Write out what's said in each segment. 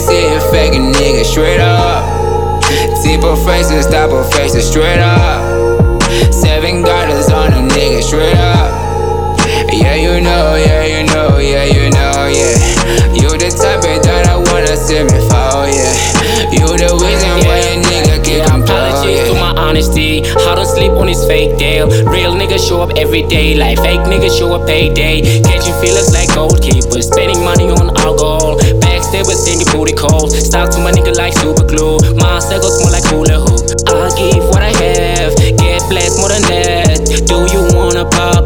see a faking nigga straight up. Tipo faces, double faces straight up. Seven garters on a nigga straight up. Yeah, you know, yeah, you know, yeah, you know, yeah. You the type of that I wanna see me fall, yeah. You the reason why a nigga get on Apologies to my honesty. I don't sleep on this fake deal. Real niggas show up every day, like fake niggas show up payday. Catching feelings like goalkeepers, spending money on booty. Stop to my nigga like super glue. My circles more like hula hoop. I give what I have, get blessed more than that. Do you wanna pop?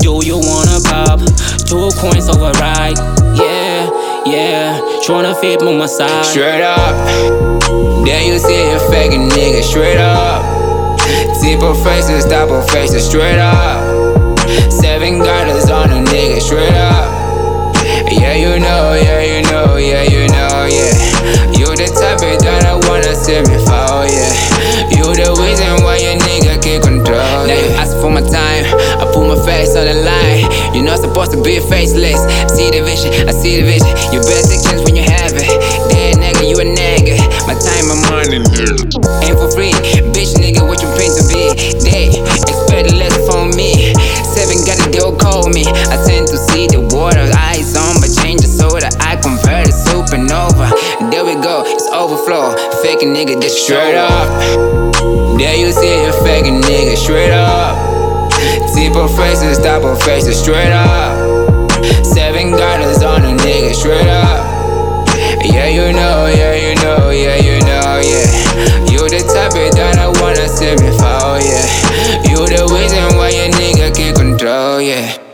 Do you wanna pop? Two coins override. Yeah, yeah. Tryna fit on my side. Straight up. Then you see a faking nigga straight up. Tipo faces, double faces straight up. Seven garters on a nigga straight Wanna me fall, yeah. You the reason why your nigga can't control. Now you ask for my time, I put my face on the line. You're not supposed to be faceless. I see the vision, I see the vision. You better take chance when you have it. Dead nigga, you a nigga. My time, my money, ain't for free. Bitch, nigga, what you plan to be? Dead, expect less from me. Seven got a deal, call me. I it supernova. There we go, it's overflow. Fake a nigga, just straight up. There you see a fake a nigga, straight up. Tipo faces, double faces, straight up. Seven garters on a nigga, straight up. Yeah, you know, yeah, you know, yeah, you know, yeah. You the type of that I wanna fall, yeah. You the reason why your nigga can't control, yeah.